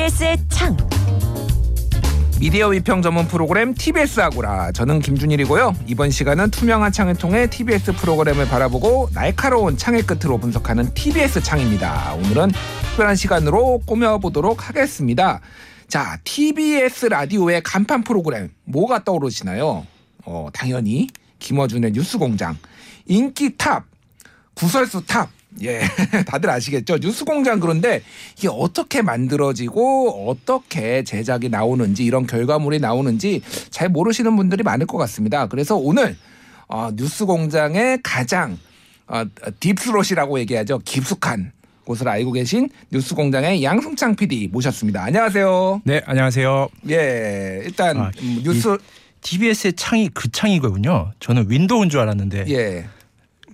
TBS의 창. 미디어 비평 전문 프로그램 TBS 아고라. 저는 김준일이고요. 이번 시간은 투명한 창을 통해 TBS 프로그램을 바라보고 날카로운 창의 끝으로 분석하는 TBS 창입니다. 오늘은 특별한 시간으로 꾸며보도록 하겠습니다. 자 TBS 라디오의 간판 프로그램 뭐가 떠오르시나요? 어 당연히 김어준의 뉴스공장. 인기 top 구설수 top 예, 다들 아시겠죠? 뉴스공장 그런데 이게 어떻게 만들어지고 어떻게 제작이 나오는지 이런 결과물이 나오는지 잘 모르시는 분들이 많을 것 같습니다. 그래서 오늘 어, 뉴스공장의 가장 어, deep throat이라고 얘기하죠. 깊숙한 곳을 알고 계신 뉴스공장의 양승창 PD 모셨습니다. 안녕하세요. 네, 안녕하세요. 예, 일단 아, 음, 뉴스 TBS의 창이 그 창이거든요. 저는 윈도우인 줄 알았는데 예.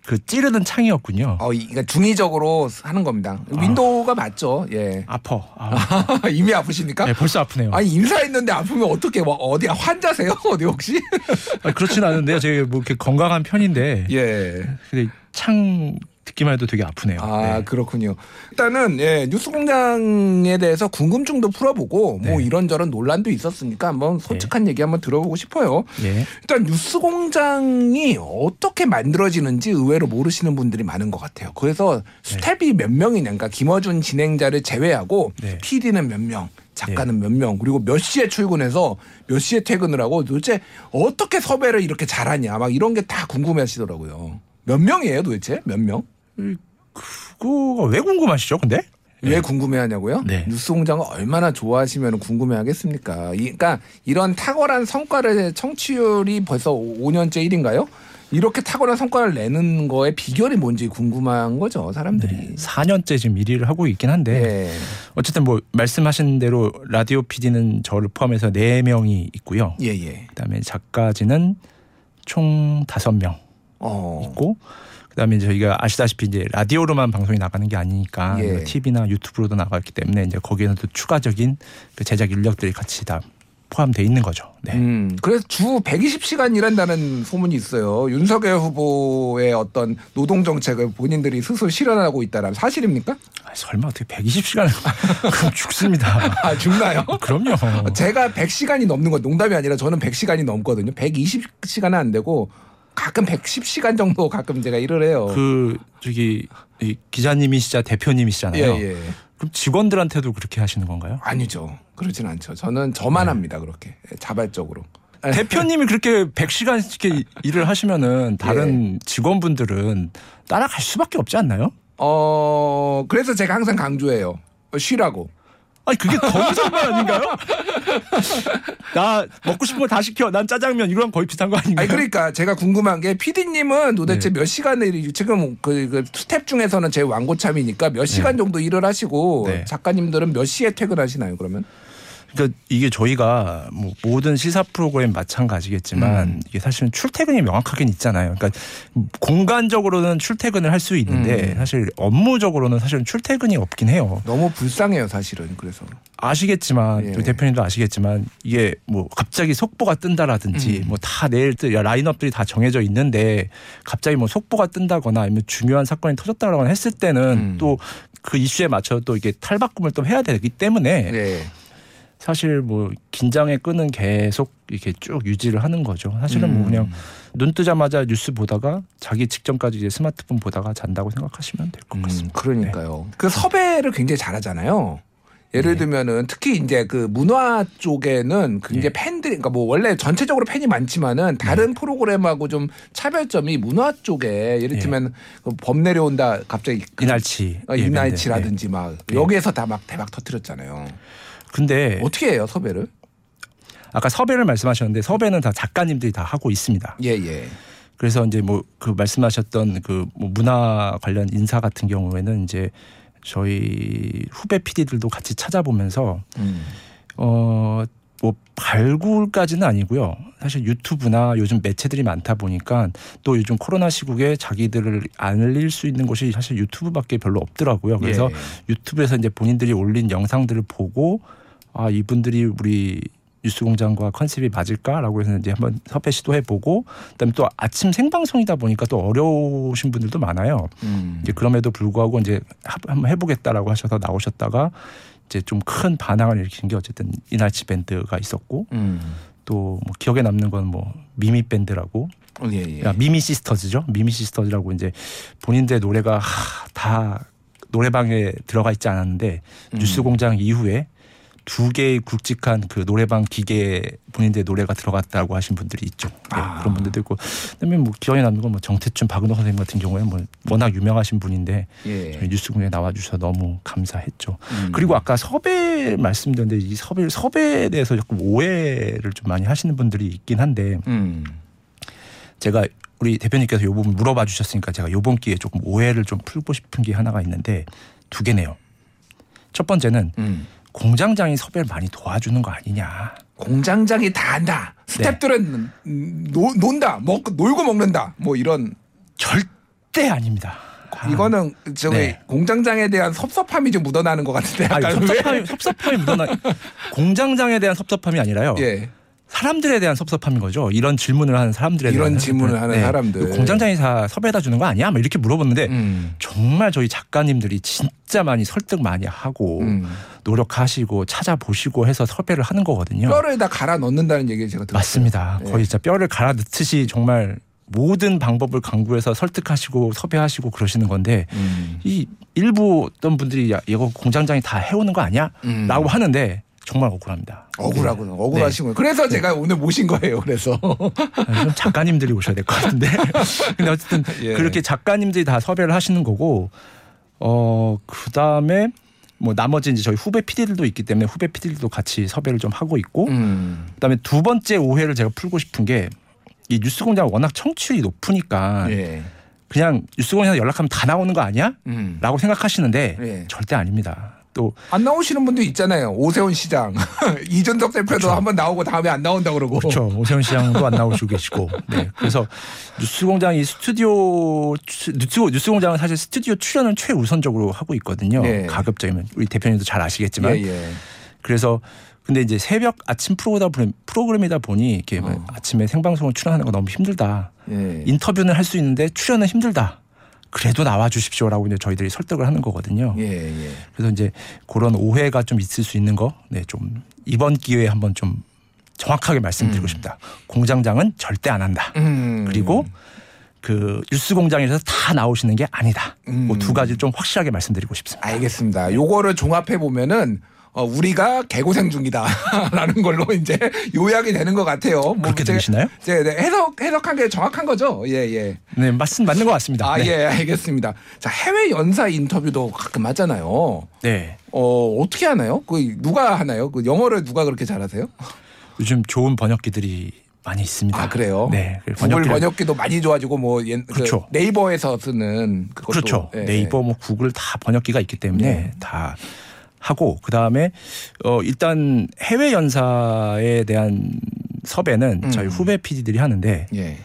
그 찌르는 창이었군요. 어, 이- 그러니까 중의적으로 하는 겁니다. 윈도우가 맞죠. 예. 아파. 아, 이미 아프십니까? 네, 벌써 아프네요. 아니 인사했는데 아프면 어떻게 뭐 어디 환자세요? 어디 혹시? 아니, 그렇진 않은데요. 제가 뭐 이렇게 건강한 편인데 예. 근데 창 듣기만 해도 되게 아프네요. 아 네. 그렇군요. 일단은 예, 뉴스공장에 대해서 궁금증도 풀어보고 뭐 네. 이런저런 논란도 있었으니까 한번 솔직한 얘기 한번 들어보고 싶어요. 예. 일단 뉴스공장이 어떻게 만들어지는지 의외로 모르시는 분들이 많은 것 같아요. 그래서 스텝이 몇 명이냐, 그러니까 김어준 진행자를 제외하고 네. PD는 몇 명, 작가는 몇 명, 그리고 몇 시에 출근해서 몇 시에 퇴근을 하고 도대체 어떻게 섭외를 이렇게 잘하냐, 막 이런 게 다 궁금해하시더라고요. 몇 명이에요, 도대체 몇 명? 그거가 왜 궁금하시죠? 근데 왜 궁금해하냐고요? 네. 뉴스 공장을 얼마나 좋아하시면 궁금해하겠습니까? 이, 그러니까 이런 탁월한 성과를 청취율이 벌써 5년째 1인가요? 이렇게 탁월한 성과를 내는 거에 비결이 뭔지 궁금한 거죠, 사람들이. 4년째 지금 1위를 하고 있긴 한데 네. 어쨌든 뭐 말씀하신 대로 라디오 PD는 저를 포함해서 4 명이 있고요. 예, 예. 그다음에 작가진은 총 5명. 어. 있고 그다음에 저희가 아시다시피 이제 라디오로만 방송이 나가는 게 아니니까 예. TV나 유튜브로도 나갔기 때문에 이제 거기에는 또 추가적인 그 제작 인력들이 같이 다 포함돼 있는 거죠. 네. 음, 그래서 주 120시간 일한다는 소문이 있어요. 윤석열 후보의 어떤 노동 정책을 본인들이 스스로 실현하고 있다는 사실입니까? 아, 설마 어떻게 120시간을 그럼 죽습니다. 아, 죽나요? 그럼요. 제가 100시간이 넘는 건 농담이 아니라 저는 100시간이 넘거든요. 120시간은 안 되고 가끔 110시간 정도 가끔 제가 일을 해요. 그 저기 이 기자님이시자 대표님이시잖아요. 예, 예. 그럼 직원들한테도 그렇게 하시는 건가요? 아니죠. 그러진 않죠. 저는 저만 합니다. 그렇게. 예, 자발적으로. 대표님이 그렇게 100시간씩 일을 하시면은 다른 예. 직원분들은 따라갈 수밖에 없지 않나요? 어, 그래서 제가 항상 강조해요. 쉬라고. 아니 그게 거기서만 아닌가요? 나 먹고 싶은 거 다 시켜. 난 짜장면 이거랑 거의 비슷한 거 아닌가요? 아니 그러니까 제가 궁금한 게 PD님은 도대체 네. 몇 시간을 일- 지금 그, 그 스텝 중에서는 제일 왕고참이니까 몇 시간 정도 일을 하시고 네. 작가님들은 몇 시에 퇴근하시나요? 그러면? 그러니까 이게 저희가 뭐 모든 시사 프로그램 마찬가지겠지만 음. 이게 사실은 출퇴근이 명확하긴 있잖아요. 그러니까 공간적으로는 출퇴근을 할 수 있는데 음. 사실 업무적으로는 사실은 출퇴근이 없긴 해요. 너무 불쌍해요, 사실은. 그래서. 아시겠지만 예. 또 대표님도 아시겠지만 이게 뭐 갑자기 속보가 뜬다라든지 음. 뭐다 내일 뜰 라인업들이 다 정해져 있는데 갑자기 뭐 속보가 뜬다거나 아니면 중요한 사건이 터졌다거나 했을 때는 음. 또그 이슈에 맞춰 또 이게 탈바꿈을 또 해야 되기 때문에 네. 사실 뭐 긴장의 끈은 계속 이렇게 쭉 유지를 하는 거죠. 사실은 뭐 음. 그냥 눈 뜨자마자 뉴스 보다가 자기 직전까지 이제 스마트폰 보다가 잔다고 생각하시면 될것 음, 같습니다. 그러니까요. 그 섭외를 굉장히 잘하잖아요. 예를 네. 들면은 특히 이제 그 문화 쪽에는 굉장히 네. 팬들이 그러니까 뭐 원래 전체적으로 팬이 많지만은 다른 프로그램하고 좀 차별점이 문화 쪽에 예를 네. 들면 그범 내려온다 갑자기 그 이날치. 어. 이날치라든지 막 네. 여기에서 다 막 대박 터트렸잖아요. 네. 근데 어떻게 해요 섭외를? 아까 섭외를 말씀하셨는데 섭외는 다 작가님들이 다 하고 있습니다. 예 예. 그래서 이제 뭐 그 말씀하셨던 그 뭐 문화 관련 인사 같은 경우에는 이제 저희 후배 PD들도 같이 찾아보면서 음. 어, 뭐 발굴까지는 아니고요. 사실 유튜브나 요즘 매체들이 많다 보니까 또 요즘 코로나 시국에 자기들을 알릴 수 있는 곳이 사실 유튜브밖에 별로 없더라고요. 그래서 예. 유튜브에서 이제 본인들이 올린 영상들을 보고 아 이분들이 우리 뉴스공장과 컨셉이 맞을까라고 해서 이제 한번 섭외 시도해 보고 그다음에 또 아침 생방송이다 보니까 또 어려우신 분들도 많아요. 음. 이제 그럼에도 불구하고 이제 하- 한번 해보겠다라고 하셔서 나오셨다가 이제 좀 큰 반향을 일으킨 게 어쨌든 이날치 밴드가 있었고 음. 또뭐 기억에 남는 건 뭐 미미 밴드라고 어, 예, 예. 야, 미미 시스터즈죠. 미미 시스터즈라고 이제 본인들 노래가 하, 다 노래방에 들어가 있지 않았는데 음. 뉴스공장 이후에 두 개의 굵직한 그 노래방 기계에 본인들 노래가 들어갔다고 하신 분들이 있죠. 네, 아. 그런 분들도 있고 그다음에 뭐 기억에 남는 건 뭐 정태춘 박은호 선생님 같은 경우에 뭐 워낙 유명하신 분인데 예. 저희 뉴스공장에 나와 주셔서 너무 감사했죠. 음. 그리고 아까 섭외 말씀드렸는데 이 섭외 섭외에 대해서 조금 오해를 좀 많이 하시는 분들이 있긴 한데 음. 제가 우리 대표님께서 요 부분 물어봐 주셨으니까 제가 요번 기회에 조금 오해를 좀 풀고 싶은 게 하나가 있는데 두 개네요. 첫 번째는 음. 공장장이 섭외를 많이 도와주는 거 아니냐. 공장장이 다 한다. 스탭들은 음, 노, 논다. 먹 놀고 먹는다. 뭐 이런 절대 아닙니다. 아, 이거는 저기 네. 공장장에 대한 섭섭함이 좀 묻어나는 것 같은데 왜? 섭섭함이, 섭섭함이 묻어나 공장장에 대한 섭섭함이 아니라요. 예. 사람들에 대한 섭섭함인 거죠. 이런 질문을 하는 사람들에 이런 대한 질문을 하는 사람들. 공장장이 다 섭외해다 주는 거 아니야? 막 이렇게 물어보는데 음. 정말 저희 작가님들이 진짜 많이 설득 많이 하고 음. 노력하시고 찾아보시고 해서 섭외를 하는 거거든요. 뼈를 다 갈아 넣는다는 얘기를 제가 들었어요. 맞습니다. 예. 거의 진짜 뼈를 갈아 넣듯이 정말 모든 방법을 강구해서 설득하시고 섭외하시고 그러시는 건데 음. 이 일부 어떤 분들이 야 이거 공장장이 다 해오는 거 아니야? 음. 라고 하는데 정말 억울합니다. 억울하구나. 네. 억울하신 거예요. 그래서 제가 오늘 모신 거예요. 그래서 네. 좀 작가님들이 오셔야 될 것 같은데. 근데 어쨌든 예. 그렇게 작가님들이 다 섭외를 하시는 거고 어 그다음에 뭐 나머지 이제 저희 후배 PD들도 있기 때문에 후배 PD들도 같이 섭외를 좀 하고 있고 음. 그다음에 두 번째 오해를 제가 풀고 싶은 게 이 뉴스공장 워낙 청취율이 높으니까 예. 그냥 뉴스공장에서 연락하면 다 나오는 거 아니야? 음. 라고 생각하시는데 예. 절대 아닙니다. 또 안 나오시는 분도 있잖아요. 오세훈 시장, 이준석 대표도 그렇죠. 한번 나오고 다음에 안 나온다 그러고. 그렇죠. 오세훈 시장도 안 나오시고 계시고. 네. 그래서 뉴스공장 이 스튜디오 뉴스 뉴스공장은 사실 스튜디오 출연을 최우선적으로 하고 있거든요. 네. 가급적이면 우리 대표님도 잘 아시겠지만. 예, 예. 그래서 근데 이제 새벽 아침 프로그램 프로그램이다 보니 이렇게 어. 아침에 생방송을 출연하는 거 너무 힘들다. 예. 인터뷰는 할 수 있는데 출연은 힘들다. 그래도 나와 주십시오라고 이제 저희들이 설득을 하는 거거든요. 예, 예. 그래서 이제 그런 오해가 좀 있을 수 있는 거, 네, 좀 이번 기회에 한번 좀 정확하게 말씀드리고 음. 싶다. 공장장은 절대 안 한다. 음. 그리고 그 뉴스 공장에서 다 나오시는 게 아니다. 음. 그두 가지 좀 확실하게 말씀드리고 싶습니다. 알겠습니다. 요거를 종합해 보면은 어, 우리가 개고생 중이다라는 걸로 이제 요약이 되는 것 같아요. 뭐 그렇게 들리시나요? 제 네, 해석 해석한 게 정확한 거죠. 예, 예. 네, 맞습 맞는 것 같습니다. 아, 네. 예, 알겠습니다. 자, 해외 연사 인터뷰도 가끔 하잖아요. 네. 어, 어떻게 하나요? 그 누가 하나요? 그 영어를 누가 그렇게 잘하세요? 요즘 좋은 번역기들이 많이 있습니다. 아, 그래요? 네. 그 구글 번역기를- 번역기도 많이 좋아지고 뭐 옛, 그 그렇죠. 네이버에서 쓰는 그것도 그렇죠. 예. 네이버 뭐 구글 다 번역기가 있기 때문에 네. 다 하고 그 다음에 어 일단 해외 연사에 대한 섭외는 음. 저희 후배 PD들이 하는데 예.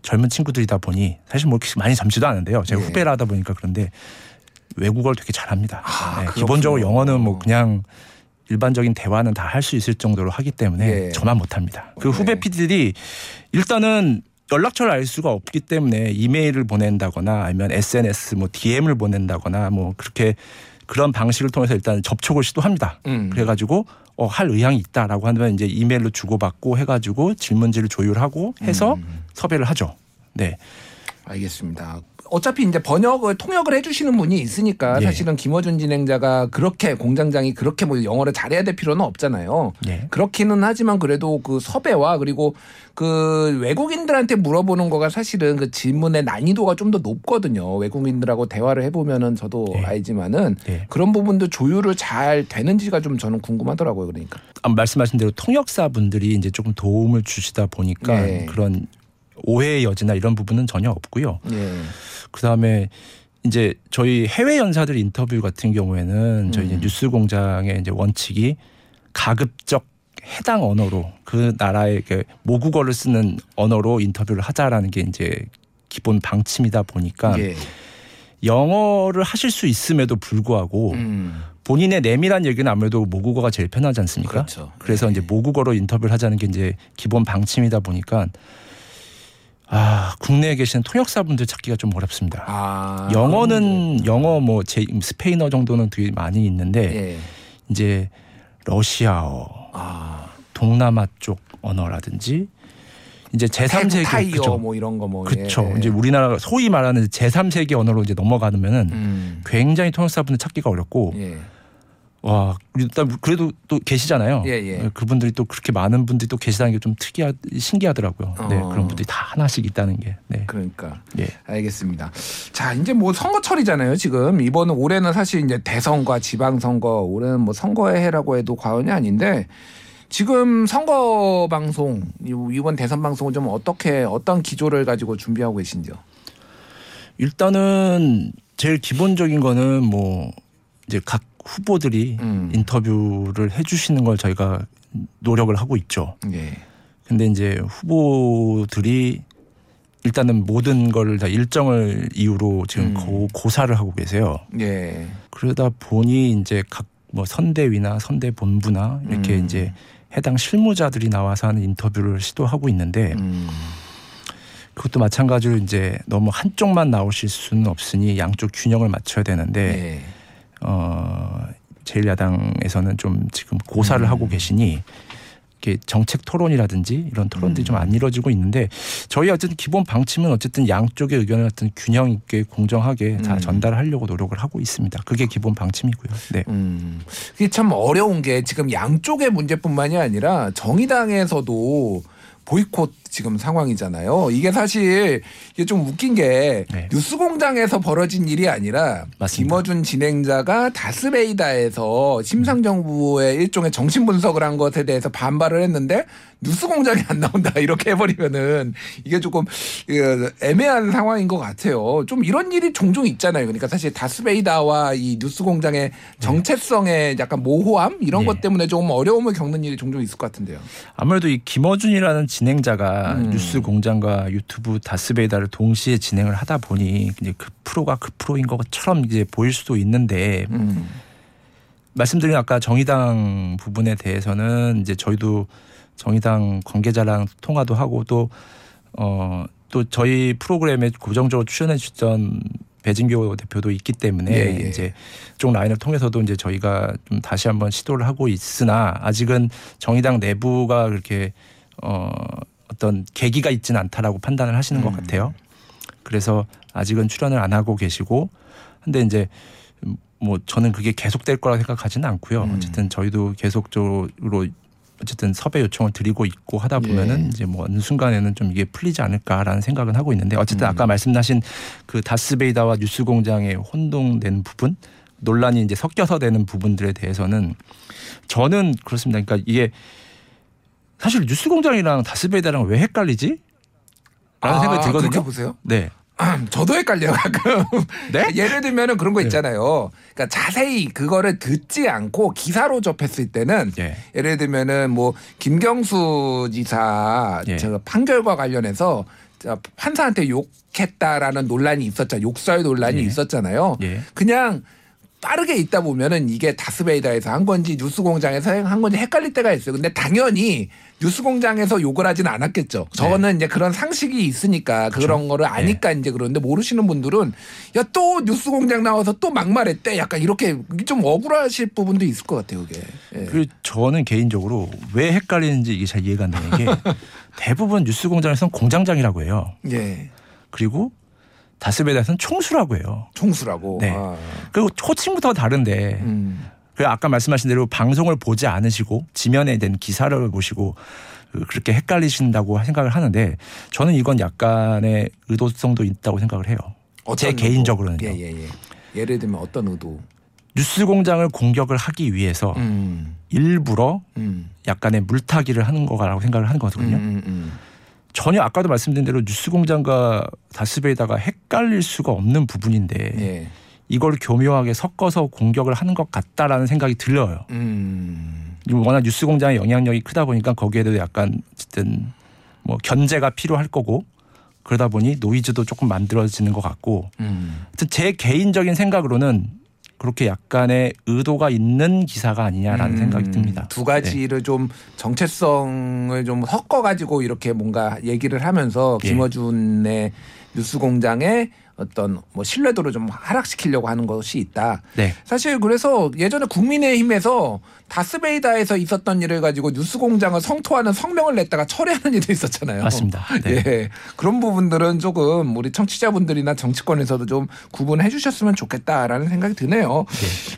젊은 친구들이다 보니 사실 뭐 그렇게 많이 젊지도 않은데요. 제가 예. 후배라 하다 보니까 그런데 외국어를 되게 잘합니다. 아, 네. 기본적으로 영어는 뭐 그냥 일반적인 대화는 다 할 수 있을 정도로 하기 때문에 예. 저만 못합니다. 그 네. 후배 PD들이 일단은 연락처를 알 수가 없기 때문에 이메일을 보낸다거나 아니면 SNS 뭐 DM을 보낸다거나 뭐 그렇게 그런 방식을 통해서 일단 접촉을 시도합니다. 음. 그래가지고 어, 할 의향이 있다라고 하면 이제 이메일로 주고받고 해가지고 질문지를 조율하고 해서 음. 섭외를 하죠. 네. 알겠습니다. 어차피 이제 번역을 통역을 해주시는 분이 있으니까 예. 사실은 김어준 진행자가 그렇게 공장장이 그렇게 뭐 영어를 잘해야 될 필요는 없잖아요. 네. 그렇기는 하지만 그래도 그 섭외와 그리고 그 외국인들한테 물어보는 거가 사실은 그 질문의 난이도가 좀 더 높거든요. 외국인들하고 대화를 해보면은 저도 예. 알지만은 예. 그런 부분도 조율을 잘 되는지가 좀 저는 궁금하더라고요. 그러니까. 아까 말씀하신 대로 통역사 분들이 이제 조금 도움을 주시다 보니까 네. 그런 오해의 여지나 이런 부분은 전혀 없고요. 예. 그 다음에 이제 저희 해외 연사들 인터뷰 같은 경우에는 저희 음. 뉴스 공장의 이제 원칙이 가급적 해당 언어로 그 나라의 그 모국어를 쓰는 언어로 인터뷰를 하자라는 게 이제 기본 방침이다 보니까 예. 영어를 하실 수 있음에도 불구하고 음. 본인의 내밀한 얘기는 아무래도 모국어가 제일 편하지 않습니까? 그렇죠. 그래서 이제 모국어로 인터뷰를 하자는 게 이제 기본 방침이다 보니까 아 국내에 계시는 통역사분들 찾기가 좀 어렵습니다. 아. 영어는 영어 뭐 제 스페인어 정도는 되게 많이 있는데 예. 이제 러시아어, 아, 동남아 쪽 언어라든지 이제 제3세계 타이어 그죠. 뭐 이런 거 뭐. 그쵸. 예. 이제 우리나라 소위 말하는 제3세계 언어로 이제 넘어가면은 음. 굉장히 통역사분들 찾기가 어렵고 예. 와 일단 그래도 또 계시잖아요. 예, 예. 그분들이 또 그렇게 많은 분들이 또 계시다는 게 좀 특이하 신기하더라고요. 네 어. 그런 분들이 다 하나씩 있다는 게. 네. 그러니까 예. 알겠습니다. 자 이제 뭐 선거철이잖아요. 지금 이번 올해는 사실 이제 대선과 지방선거 올해는 뭐 선거의 해라고 해도 과언이 아닌데 지금 선거 방송 이- 이번 대선 방송은 좀 어떻게 어떤 기조를 가지고 준비하고 계신지요? 일단은 제일 기본적인 거는 뭐 이제 각 후보들이 음. 인터뷰를 해주시는 걸 저희가 노력을 하고 있죠. 예. 근데 이제 후보들이 일단은 모든 걸 다 일정을 이유로 지금 음. 고, 고사를 하고 계세요. 예. 그러다 보니 이제 각 뭐 선대위나 선대 본부나 이렇게 음. 이제 해당 실무자들이 나와서 하는 인터뷰를 시도하고 있는데 음. 그것도 마찬가지로 이제 너무 한쪽만 나오실 수는 없으니 양쪽 균형을 맞춰야 되는데 예. 어 제1야당에서는 좀 지금 고사를 음. 하고 계시니 이렇게 정책 토론이라든지 이런 토론들이 음. 좀안 이루어지고 있는데 저희 어쨌든 기본 방침은 어쨌든 양쪽의 의견을 어떤 균형 있게 공정하게 다 음. 전달하려고 노력을 하고 있습니다. 그게 기본 방침이고요. 네. 음. 이게 참 어려운 게 지금 양쪽의 문제뿐만이 아니라 정의당에서도 보이콧 지금 상황이잖아요. 이게 사실 이게 좀 웃긴 게 네. 뉴스공장에서 벌어진 일이 아니라 맞습니다. 김어준 진행자가 다스베이다에서 심상정부의 일종의 정신 분석을 한 것에 대해서 반발을 했는데 뉴스공장이 안 나온다 이렇게 해버리면은 이게 조금 그, 애매한 상황인 것 같아요. 좀 이런 일이 종종 있잖아요. 그러니까 사실 다스베이다와 이 뉴스공장의 정체성의 약간 모호함 이런 네. 것 때문에 조금 어려움을 겪는 일이 종종 있을 것 같은데요. 아무래도 이 김어준이라는 진행자가 음. 뉴스 공장과 유튜브 다스베이다를 동시에 진행을 하다 보니 이제 그 프로가 그 프로인 것처럼 이제 보일 수도 있는데 음. 말씀드린 아까 정의당 부분에 대해서는 이제 저희도 정의당 관계자랑 통화도 하고 또 어, 또 저희 프로그램에 고정적으로 출연해 주셨던 배진교 대표도 있기 때문에 예, 예. 이제 쪽 라인을 통해서도 이제 저희가 좀 다시 한번 시도를 하고 있으나 아직은 정의당 내부가 그렇게 어 어떤 계기가 있지는 않다라고 판단을 하시는 것 음. 같아요. 그래서 아직은 출연을 안 하고 계시고 근데 이제 뭐 저는 그게 계속될 거라 생각하지는 않고요. 음. 어쨌든 저희도 계속적으로 어쨌든 섭외 요청을 드리고 있고 하다 보면은 예. 이제 뭐 어느 순간에는 좀 이게 풀리지 않을까라는 생각은 하고 있는데 어쨌든 음. 아까 말씀하신 그 다스베이다와 뉴스공장의 혼동된 부분 논란이 이제 섞여서 되는 부분들에 대해서는 저는 그렇습니다. 그러니까 이게 사실 뉴스공장이랑 다스베이다랑 왜 헷갈리지? 라는 생각이 그렇게 들거든요. 보세요. 네. 저도 헷갈려요 가끔. 네? 예를 들면은 그런 거 네. 있잖아요. 그러니까 자세히 그거를 듣지 않고 기사로 접했을 때는 예. 예를 들면은 뭐 김경수 지사 예. 저 판결과 관련해서 저 판사한테 욕했다라는 논란이 있었잖아요. 욕설 논란이 예. 있었잖아요. 예. 그냥 빠르게 있다 보면은 이게 다스베이다에서 한 건지 뉴스공장에서 한 건지 헷갈릴 때가 있어요. 근데 당연히 뉴스공장에서 욕을 하지는 않았겠죠. 저거는 이제 그런 상식이 있으니까 그런 거를 아니까 이제 그러는데 모르시는 분들은 야 또 뉴스공장 나와서 또 막말했대. 약간 이렇게 좀 억울하실 부분도 있을 것 같아요. 그게. 예. 그리고 저는 개인적으로 왜 헷갈리는지 이게 잘 이해가 안 되는 게 대부분 뉴스공장에서는 공장장이라고 해요. 예. 그리고 다스베이다에서는 총수라고 해요. 총수라고. 네. 아. 그리고 호칭부터 다른데 음. 그 아까 말씀하신 대로 방송을 보지 않으시고 지면에 된 기사를 보시고 그- 그렇게 헷갈리신다고 생각을 하는데 저는 이건 약간의 의도성도 있다고 생각을 해요. 제 개인적으로는요. 의도? 예, 예, 예. 예를 들면 어떤 의도? 뉴스 공장을 공격을 하기 위해서 음. 일부러 음. 약간의 물타기를 하는 거라고 생각을 하는 거거든요. 음, 음, 전혀 아까도 말씀드린 대로 뉴스 공장과 다스베이다가 헷갈릴 수가 없는 부분인데 음. 예. 이걸 교묘하게 섞어서 공격을 하는 것 같다라는 생각이 들어요. 음. 워낙 뉴스 공장의 영향력이 크다 보니까 거기에도 약간 어쨌든 뭐 견제가 필요할 거고 그러다 보니 노이즈도 조금 만들어지는 것 같고 음. 제 개인적인 생각으로는 그렇게 약간의 의도가 있는 기사가 아니냐라는 음, 생각이 듭니다. 네. 두 가지를 좀 정체성을 좀 섞어 가지고 이렇게 뭔가 얘기를 하면서 예. 김어준의 뉴스공장의 어떤 뭐 신뢰도를 좀 하락시키려고 하는 것이 있다. 네. 사실 그래서 예전에 국민의힘에서 다스베이다에서 있었던 일을 가지고 뉴스공장을 성토하는 성명을 냈다가 철회하는 일도 있었잖아요. 맞습니다. 네. 예, 그런 부분들은 조금 우리 청취자분들이나 정치권에서도 좀 구분해 주셨으면 좋겠다라는 생각이 드네요.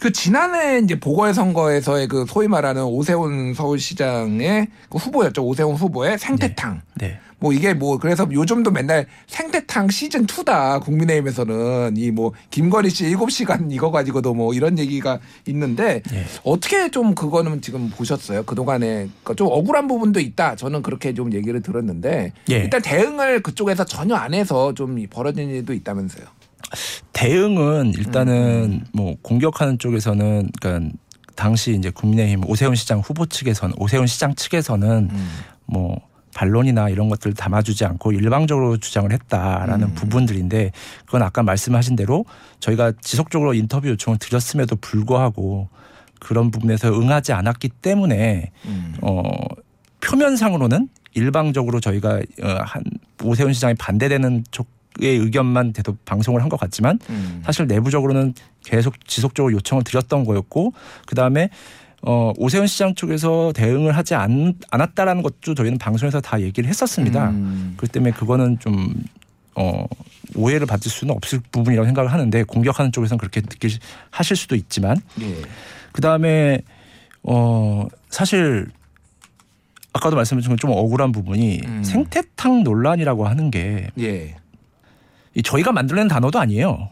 그 지난해 이제 보궐선거에서의 그 소위 말하는 오세훈 서울시장의 그 후보였죠. 오세훈 후보의 생태탕. 네. 뭐 이게 뭐 그래서 요즘도 맨날 생태탕 시즌 2다 국민의힘에서는 이 뭐 김건희 씨 7시간 이거 가지고도 뭐 이런 얘기가 있는데 예. 어떻게 좀 그거는 지금 보셨어요? 그동안에 그좀 억울한 부분도 있다. 저는 그렇게 좀 얘기를 들었는데 예. 일단 대응을 그쪽에서 전혀 안 해서 좀 벌어진 일도 있다면서요. 대응은 일단은 뭐 공격하는 쪽에서는 그러니까 당시 이제 국민의힘 오세훈 시장 후보 측에서는 오세훈 시장 측에서는 뭐 반론이나 이런 것들을 담아주지 않고 일방적으로 주장을 했다라는 음. 부분들인데 그건 아까 말씀하신 대로 저희가 지속적으로 인터뷰 요청을 드렸음에도 불구하고 그런 부분에서 응하지 않았기 때문에 음. 어 표면상으로는 일방적으로 저희가 어, 한 오세훈 시장이 반대되는 쪽의 의견만 대도 방송을 한 것 같지만 음. 사실 내부적으로는 계속 지속적으로 요청을 드렸던 거였고 그 다음에 어 오세훈 시장 쪽에서 대응을 하지 않, 않았다라는 것도 저희는 방송에서 다 얘기를 했었습니다. 음. 그렇기 때문에 그거는 좀 어, 오해를 받을 수는 없을 부분이라고 생각을 하는데 공격하는 쪽에서는 그렇게 느끼 하실 수도 있지만 예. 그 다음에 어 사실 아까도 말씀드린 것좀 억울한 부분이 음. 생태탕 논란이라고 하는 게 예. 이 저희가 만들어낸 단어도 아니에요.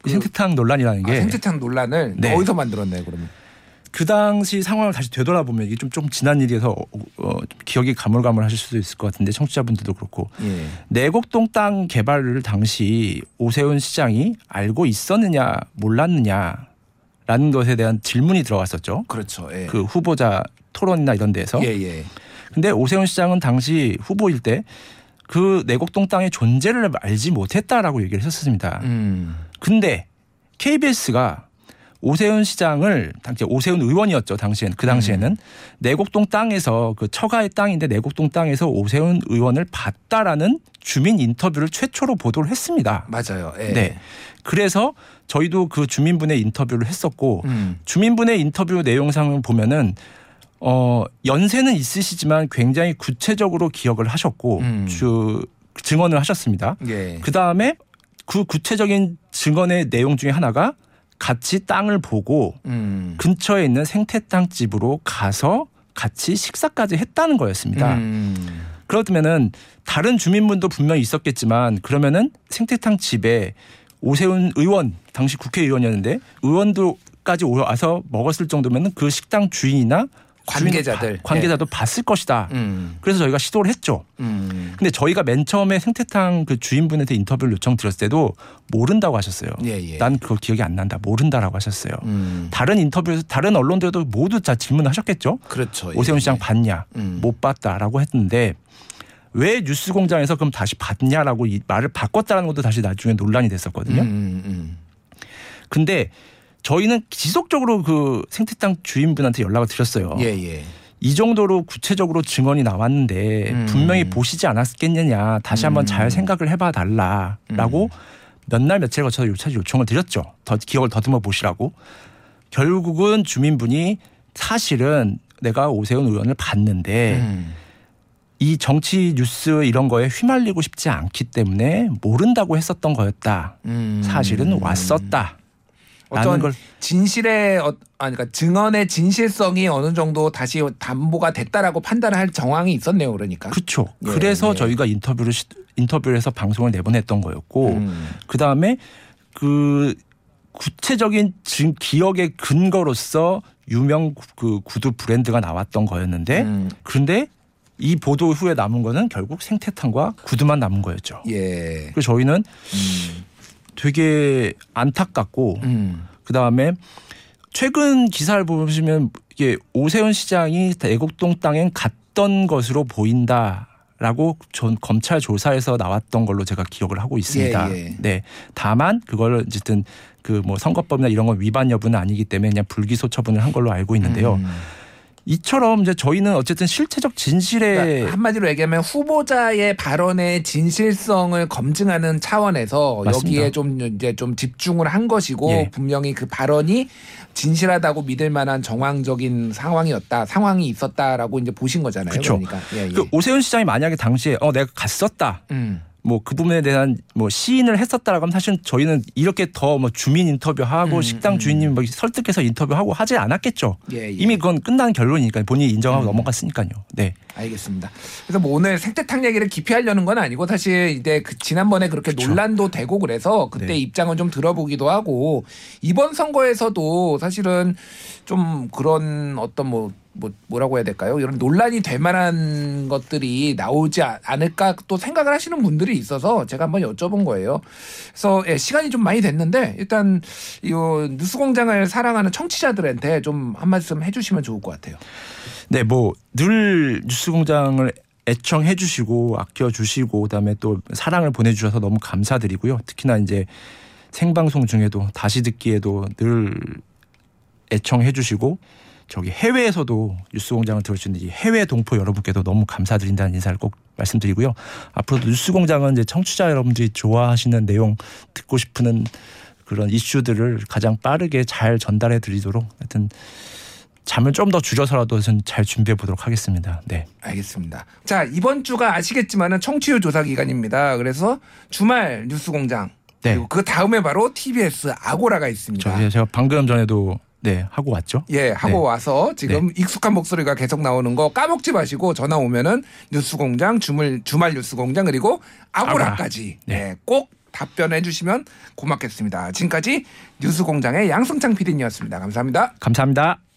이 그- 생태탕 논란이라는 아, 게 생태탕 논란을 네. 어디서 만들었나요, 그러면? 그 당시 상황을 다시 되돌아보면 이게 좀, 좀 지난 일이어서 어, 기억이 가물가물하실 수도 있을 것 같은데 청취자분들도 그렇고 예. 내곡동 땅 개발을 당시 오세훈 시장이 알고 있었느냐 몰랐느냐 라는 것에 대한 질문이 들어갔었죠. 그렇죠. 예. 그 후보자 토론이나 이런 데에서. 예, 예. 근데 오세훈 시장은 당시 후보일 때 그 내곡동 땅의 존재를 알지 못했다라고 얘기를 했었습니다. 음. 근데 KBS가 오세훈 시장을 당시 오세훈 의원이었죠 당시엔 그 당시에는 내곡동 땅에서 그 처가의 땅인데 내곡동 땅에서 오세훈 의원을 봤다라는 주민 인터뷰를 최초로 보도를 했습니다. 맞아요. 예. 네. 그래서 저희도 그 주민분의 인터뷰를 했었고 음. 주민분의 인터뷰 내용상을 보면은 어 연세는 있으시지만 굉장히 구체적으로 기억을 하셨고 음. 주 증언을 하셨습니다. 예. 그 다음에 그 구체적인 증언의 내용 중에 하나가 같이 땅을 보고 음. 근처에 있는 생태땅 집으로 가서 같이 식사까지 했다는 거였습니다. 음. 그렇다면은 다른 주민분도 분명히 있었겠지만 그러면은 생태탕 집에 오세훈 의원 당시 국회의원이었는데 의원도까지 와서 먹었을 정도면은 그 식당 주인이나 관계자들. 주인, 관계자도 봤을 것이다. 음. 그래서 저희가 시도를 했죠. 음. 근데 저희가 맨 처음에 생태탕 그 주인분한테 인터뷰를 요청 드렸을 때도 모른다고 하셨어요. 예, 예. 난 그거 기억이 안 난다. 모른다라고 하셨어요. 음. 다른 인터뷰에서 다른 언론들도 모두 다 질문하셨겠죠. 그렇죠. 오세훈 예, 시장 예. 봤냐? 음. 못 봤다라고 했는데 왜 뉴스 공장에서 그럼 다시 봤냐라고 이 말을 바꿨다라는 것도 다시 나중에 논란이 됐었거든요. 음, 음, 근데 저희는 지속적으로 그 생태탕 주인분한테 연락을 드렸어요. 음. 예, 예. 이 정도로 구체적으로 증언이 나왔는데 음. 분명히 보시지 않았겠느냐 다시 한번 음. 잘 생각을 해봐 달라라고 몇날 며칠 거쳐서 요차 요청을 드렸죠. 더 기억을 더듬어 보시라고. 결국은 주민분이 사실은 내가 오세훈 의원을 봤는데 음. 이 정치 뉴스 이런 거에 휘말리고 싶지 않기 때문에 모른다고 했었던 거였다. 음. 사실은 왔었다. 어떤 걸 진실의 어, 아니 그러니까 증언의 진실성이 어느 정도 다시 담보가 됐다라고 판단을 할 정황이 있었네요. 그러니까. 그렇죠. 예, 그래서 예. 저희가 인터뷰를 시- 인터뷰를 해서 방송을 내보냈던 거였고 음. 그 다음에 그 구체적인 증- 기억의 근거로서 유명 구- 그 구두 브랜드가 나왔던 거였는데 음. 그런데 이 보도 후에 남은 거는 결국 생태탕과 구두만 남은 거였죠. 예. 그래서 저희는 음. 되게 안타깝고 음. 그 다음에 최근 기사를 보시면 이게 오세훈 시장이 애곡동 땅엔 갔던 것으로 보인다 라고 전 검찰 조사에서 나왔던 걸로 제가 기억을 하고 있습니다. 예, 예. 네. 다만 그걸 어쨌든 그 뭐 선거법이나 이런 거 위반 여부는 아니기 때문에 그냥 불기소 처분을 한 걸로 알고 있는데요. 음. 이처럼 이제 저희는 어쨌든 실체적 진실에 그러니까 한마디로 얘기하면 후보자의 발언의 진실성을 검증하는 차원에서 맞습니다. 여기에 좀 이제 좀 집중을 한 것이고 예. 분명히 그 발언이 진실하다고 믿을 만한 정황적인 상황이었다 상황이 있었다라고 이제 보신 거잖아요. 그쵸. 그러니까 예, 예. 그 오세훈 시장이 만약에 당시에 어 내가 갔었다. 음. 뭐 그 부분에 대한 뭐 시인을 했었다라고 하면 사실 저희는 이렇게 더 뭐 주민 인터뷰하고 음, 식당 음. 주인님 뭐 설득해서 인터뷰하고 하지 않았겠죠. 예, 예. 이미 그건 끝난 결론이니까 본인이 인정하고 음. 넘어갔으니까요. 네. 알겠습니다. 그래서 뭐 오늘 생태탕 얘기를 깊이 하려는 건 아니고 사실 이제 그 지난번에 그렇게 그쵸. 논란도 되고 그래서 그때 네. 입장을 좀 들어보기도 하고 이번 선거에서도 사실은 좀 그런 어떤 뭐, 뭐 뭐라고 해야 될까요? 이런 논란이 될 만한 것들이 나오지 아- 않을까 또 생각을 하시는 분들이 있어서 제가 한번 여쭤본 거예요. 그래서 예, 시간이 좀 많이 됐는데 일단 이 뉴스공장을 사랑하는 청취자들한테 좀 한 말씀 해주시면 좋을 것 같아요. 네, 뭐 늘 뉴스공장을 애청해 주시고 아껴 주시고 그다음에 또 사랑을 보내 주셔서 너무 감사드리고요. 특히나 이제 생방송 중에도 다시 듣기에도 늘 애청해 주시고 저기 해외에서도 뉴스공장을 들을 수 있는 이 해외 동포 여러분께도 너무 감사드린다는 인사를 꼭 말씀드리고요. 앞으로도 뉴스공장은 이제 청취자 여러분들이 좋아하시는 내용 듣고 싶은 그런 이슈들을 가장 빠르게 잘 전달해 드리도록 하여튼 잠을 좀 더 줄여서라도 전잘 준비해 보도록 하겠습니다. 네. 알겠습니다. 자 이번 주가 아시겠지만은 청취율 조사 기간입니다. 그래서 주말 뉴스 공장 네. 그리고 그 다음에 바로 TBS 아고라가 있습니다. 저 제가 방금 전에도 네 하고 왔죠. 예, 하고 네. 와서 지금 익숙한 목소리가 계속 나오는 거 까먹지 마시고 전화 오면은 뉴스공장 주말 주말 뉴스공장 그리고 아고라까지 네. 네, 꼭 답변해 주시면 고맙겠습니다. 지금까지 뉴스공장의 양승창 PD님이었습니다. 감사합니다. 감사합니다.